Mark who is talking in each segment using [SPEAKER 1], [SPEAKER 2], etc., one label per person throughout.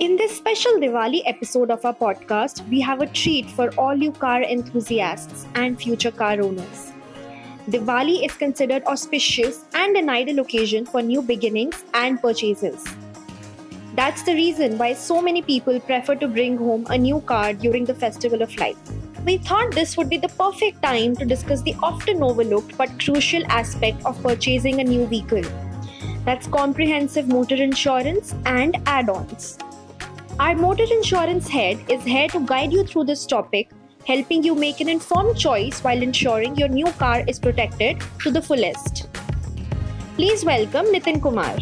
[SPEAKER 1] In this special Diwali episode of our podcast, we have a treat for all you car enthusiasts and future car owners. Diwali is considered auspicious and an ideal occasion for new beginnings and purchases. That's the reason why so many people prefer to bring home a new car during the festival of light. We thought this would be the perfect time to discuss the often overlooked but crucial aspect of purchasing a new vehicle. That's comprehensive motor insurance and add ons. Our motor insurance head is here to guide you through this topic, helping you make an informed choice while ensuring your new car is protected to the fullest. Please welcome Nitin Kumar.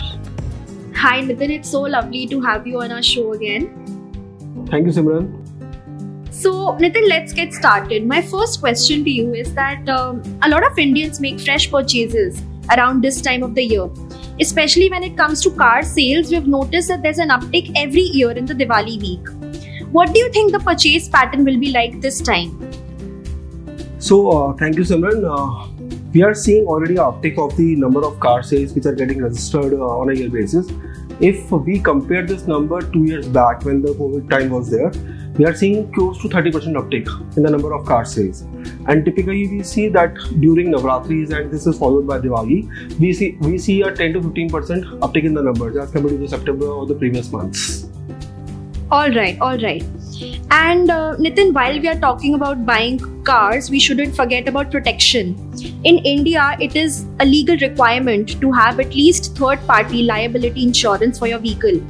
[SPEAKER 1] Hi Nitin, it's so lovely to have you on our show again.
[SPEAKER 2] Thank you, Simran.
[SPEAKER 1] So, Nitin, let's get started. My first question to you is that um, a lot of Indians make fresh purchases around this time of the year. Especially when it comes to car sales, we've noticed that there's an uptick every year in the Diwali week. What do you think the purchase pattern will be like this time?
[SPEAKER 2] So, uh, thank you, Simran. Uh, we are seeing already an uptick of the number of car sales which are getting registered uh, on a year basis. If we compare this number two years back when the COVID time was there, we are seeing close to 30% uptick in the number of car sales. And typically we see that during Navratris and this is followed by Diwali, we see we see a 10 to 15% uptick in the numbers as compared to the September or the previous months.
[SPEAKER 1] All right, all right. And uh, Nitin, while we are talking about buying cars, we shouldn't forget about protection. In India, it is a legal requirement to have at least third party liability insurance for your vehicle.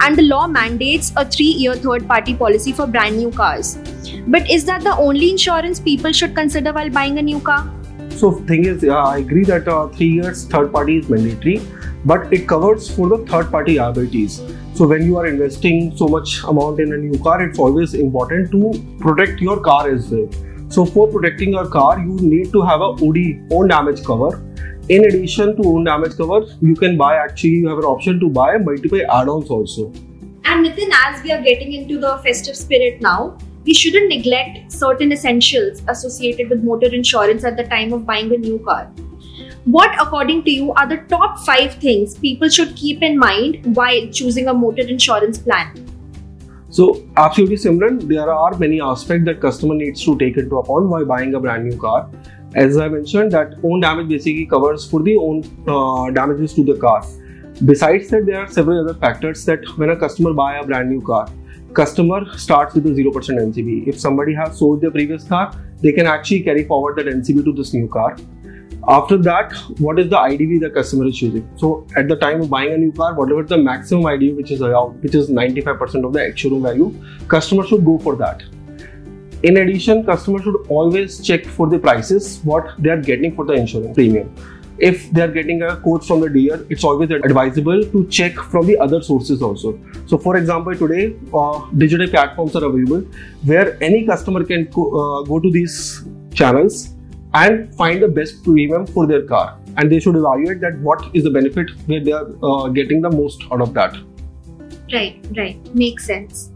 [SPEAKER 1] And the law mandates a three year third party policy for brand new cars. But is that the only insurance people should consider while buying a new car?
[SPEAKER 2] So, thing is, I agree that uh, three years third party is mandatory, but it covers for the third party liabilities. So when you are investing so much amount in a new car, it's always important to protect your car as well. So for protecting your car, you need to have a OD own damage cover. In addition to own damage cover, you can buy actually you have an option to buy multiple add-ons also.
[SPEAKER 1] And Nitin, as we are getting into the festive spirit now, we shouldn't neglect certain essentials associated with motor insurance at the time of buying a new car. What, according to you, are the top five things people should keep in mind while choosing a motor insurance plan?
[SPEAKER 2] So, absolutely, Simran, there are many aspects that customer needs to take into account while buying a brand new car. As I mentioned, that own damage basically covers for the own uh, damages to the car. Besides that, there are several other factors that when a customer buy a brand new car, customer starts with a 0% NCB. If somebody has sold their previous car, they can actually carry forward that NCB to this new car after that what is the idv the customer is choosing? So at the time of buying a new car whatever the maximum idv which is allowed which is 95% of the ex-showroom value customer should go for that. In addition customer should always check for the prices what they are getting for the insurance premium. If they are getting a quote from the dealer it's always advisable to check from the other sources also. So for example today uh, digital platforms are available where any customer can go, uh, go to these channels and find the best premium for their car. And they should evaluate that what is the benefit where they are uh, getting the most out of that.
[SPEAKER 1] Right right. Makes sense.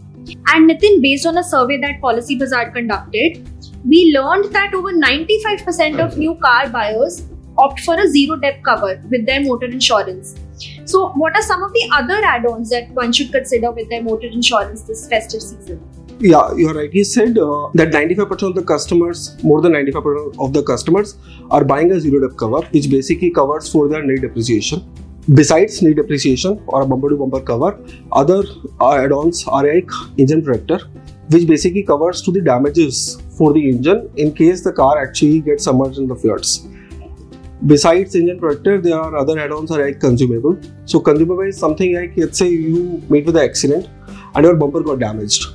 [SPEAKER 1] And nitin based on a survey that Policybazaar conducted we learned that over 95% of new car buyers opt for a zero dep cover with their motor insurance. So what are some of the other add-ons that one should consider with their motor insurance this festive season
[SPEAKER 2] yeah, you're right. He said uh, that 95% of the customers, more than 95% of the customers, are buying a zero dep cover, which basically covers for their nil depreciation. Besides nil depreciation or a bumper to bumper cover, other uh, add-ons are like engine protector, which basically covers to the damages for the engine in case the car actually gets submerged in the floods. Besides engine protector, there are other add-ons are like consumable. So consumable is something like let's say you meet with an accident and your bumper got damaged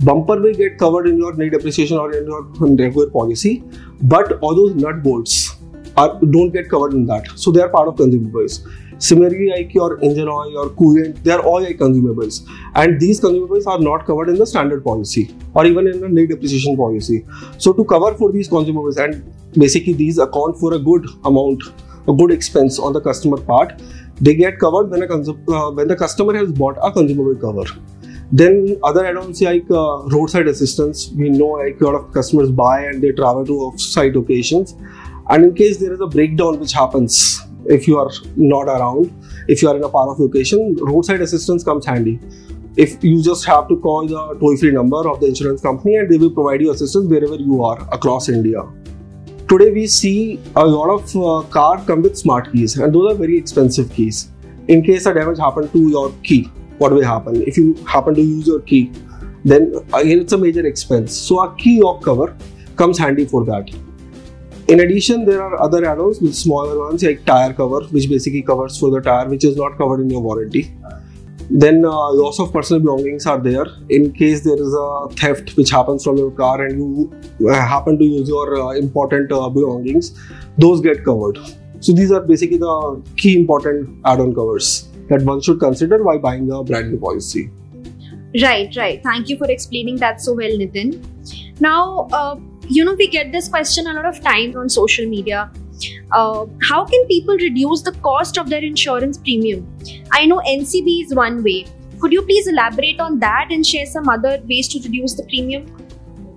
[SPEAKER 2] bumper will get covered in your nil depreciation or in your regular policy, but all those nut bolts are, don't get covered in that. So they are part of consumables. Similarly, like your engine oil, your coolant, they are all like consumables. And these consumables are not covered in the standard policy or even in the nil depreciation policy. So to cover for these consumables and basically these account for a good amount, a good expense on the customer part, they get covered when a uh, when the customer has bought a consumable cover. Then other add-ons like uh, roadside assistance, we know like a lot of customers buy and they travel to off-site occasions. And in case there is a breakdown which happens if you are not around, if you are in a far off location, roadside assistance comes handy. if you just have to call the toll free number of the insurance company and they will provide you assistance wherever you are across India. Today we see a lot of uh, car come with smart keys and those are very expensive keys. In case a damage happened to your key, what will happen? If you happen to use your key, then again it's a major expense. So a key lock cover comes handy for that. In addition, there are other add-ons with smaller ones like tire cover, which basically covers for the tire which is not covered in your warranty. Then uh, loss of personal belongings are there in case there is a theft which happens from your car and you uh, happen to use your uh, important uh, belongings. Those get covered. So these are basically the key important add-on covers that one should consider while buying a brand new policy.
[SPEAKER 1] Right, right. Thank you for explaining that so well, Nitin. Now, uh, you know, we get this question a lot of times on social media. Uh, how can people reduce the cost of their insurance premium? I know NCB is one way. Could you please elaborate on that and share some other ways to reduce the premium?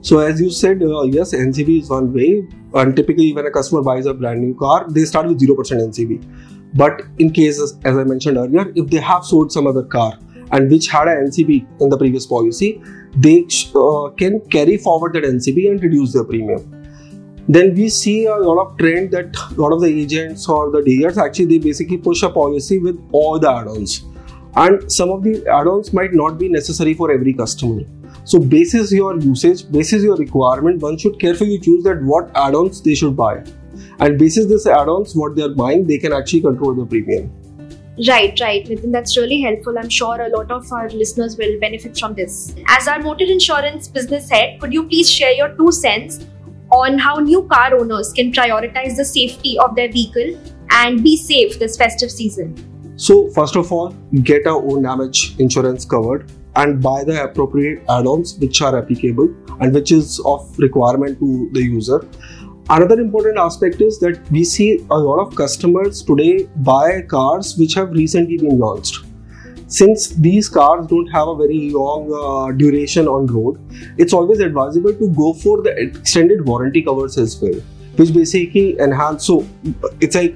[SPEAKER 2] So, as you said, uh, yes, NCB is one way. And typically, when a customer buys a brand new car, they start with 0% NCB. But in cases, as I mentioned earlier, if they have sold some other car and which had an NCB in the previous policy, they uh, can carry forward that NCB and reduce their premium. Then we see a lot of trend that a lot of the agents or the dealers actually they basically push a policy with all the add-ons, and some of the add-ons might not be necessary for every customer. So, basis your usage, basis your requirement, one should carefully choose that what add-ons they should buy, and basis this add-ons what they are buying, they can actually control the premium.
[SPEAKER 1] Right, right, Nitin. That's really helpful. I'm sure a lot of our listeners will benefit from this. As our motor insurance business head, could you please share your two cents on how new car owners can prioritize the safety of their vehicle and be safe this festive season?
[SPEAKER 2] So, first of all, get our own damage insurance covered and buy the appropriate add-ons which are applicable and which is of requirement to the user Another important aspect is that we see a lot of customers today buy cars which have recently been launched. Since these cars don't have a very long uh, duration on road, it's always advisable to go for the extended warranty covers as well, which basically enhance. So it's like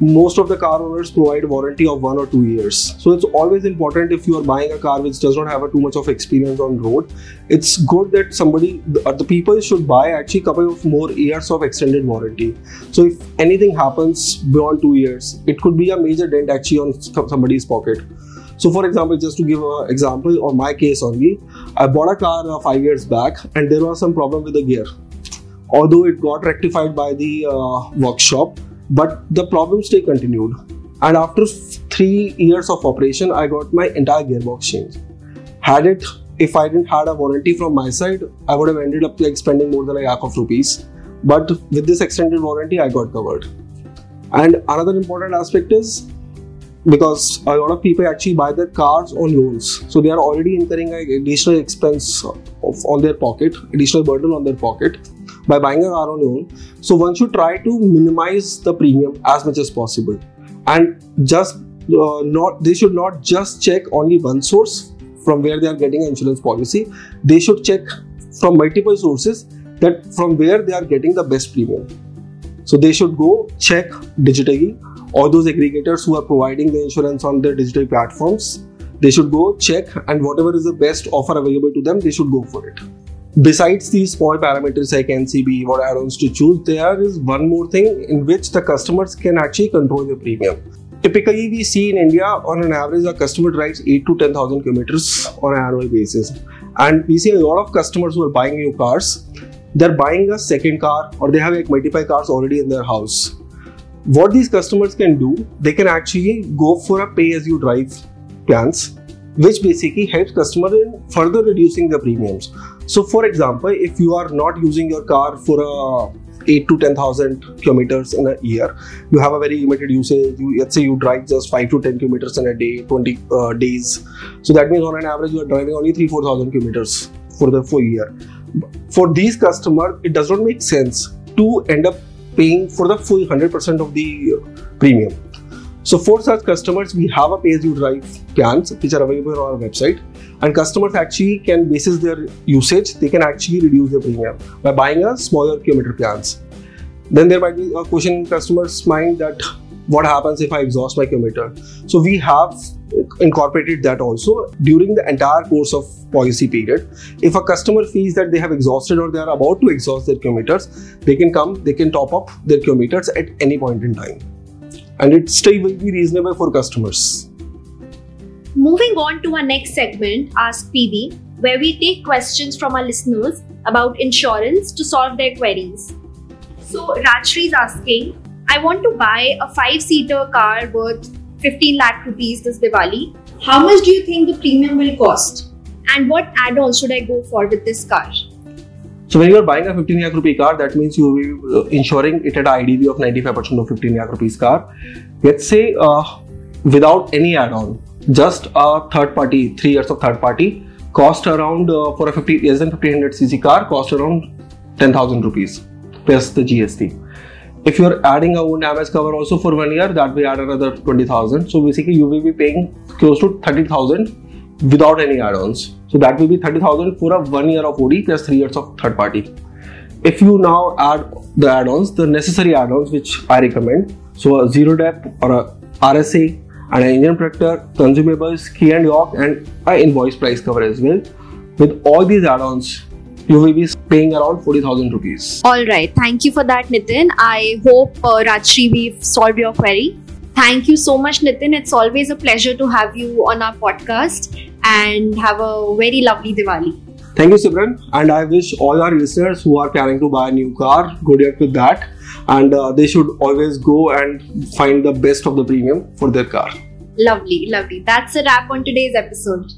[SPEAKER 2] most of the car owners provide warranty of one or two years. So it's always important if you are buying a car which does not have a too much of experience on road. It's good that somebody, the, the people should buy actually a couple of more years of extended warranty. So if anything happens beyond two years, it could be a major dent actually on somebody's pocket. So, for example, just to give an example of my case only, I bought a car uh, five years back and there was some problem with the gear. Although it got rectified by the uh, workshop, but the problem still continued. And after three years of operation, I got my entire gearbox changed. Had it, if I didn't had a warranty from my side, I would have ended up like spending more than a lakh of rupees. But with this extended warranty, I got covered. And another important aspect is because a lot of people actually buy their cars on loans, so they are already incurring additional expense of, on their pocket, additional burden on their pocket by buying a car on loan. So one should try to minimize the premium as much as possible, and just uh, not they should not just check only one source from where they are getting an insurance policy. They should check from multiple sources that from where they are getting the best premium. So they should go check digitally all those aggregators who are providing the insurance on their digital platforms. They should go check and whatever is the best offer available to them, they should go for it. Besides these small parameters I like NCB, what add-ons to choose, there is one more thing in which the customers can actually control the premium. Typically, we see in India, on an average, a customer drives 8 to 10,000 kilometers on an annual basis. And we see a lot of customers who are buying new cars, they're buying a second car or they have like multiple cars already in their house. What these customers can do, they can actually go for a pay-as-you-drive plans, which basically helps customer in further reducing the premiums. So, for example, if you are not using your car for a 8 to 10,000 kilometers in a year, you have a very limited usage. You, let's say you drive just 5 to 10 kilometers in a day, 20 uh, days. So that means on an average you are driving only 3 4,000 kilometers for the full year. For these customers, it does not make sense to end up paying for the full 100% of the premium. So for such customers, we have a pay-as-you-drive plans which are available on our website and customers actually can basis their usage they can actually reduce their premium by buying a smaller kilometer plans then there might be a question in customers mind that what happens if I exhaust my kilometer? So we have incorporated that also during the entire course of policy period. If a customer feels that they have exhausted or they are about to exhaust their kilometers, they can come, they can top up their kilometers at any point in time. And it still will be reasonable for customers.
[SPEAKER 1] Moving on to our next segment, Ask PB, where we take questions from our listeners about insurance to solve their queries. So Rajshri is asking, I want to buy a five-seater car worth 15 lakh rupees this Diwali. How much do you think the premium will cost? And what add-ons should I go for with this car?
[SPEAKER 2] So when you are buying a 15 lakh rupee car, that means you will be uh, insuring it at an IDV of 95% of 15 lakh rupees car. Let's say uh, without any add-on, just a third party, three years of third party, cost around uh, for a 50 less than 1500 cc car, cost around 10,000 rupees plus the GST. If you're adding a own damage cover also for one year, that will add another 20,000. So basically, you will be paying close to 30,000 without any add-ons. So that will be 30,000 for a one year of OD plus three years of third party. If you now add the add-ons, the necessary add-ons which I recommend, so a zero dep or a RSA and an engine protector, consumables, key and yoke, and an invoice price cover as well. With all these add-ons, you will be paying around 40,000 rupees.
[SPEAKER 1] All right. Thank you for that, Nitin. I hope, uh, Rajshri, we've solved your query. Thank you so much, Nitin. It's always a pleasure to have you on our podcast and have a very lovely Diwali.
[SPEAKER 2] Thank you, Simran. And I wish all our listeners who are planning to buy a new car good luck with that. And uh, they should always go and find the best of the premium for their car.
[SPEAKER 1] Lovely, lovely. That's a wrap on today's episode.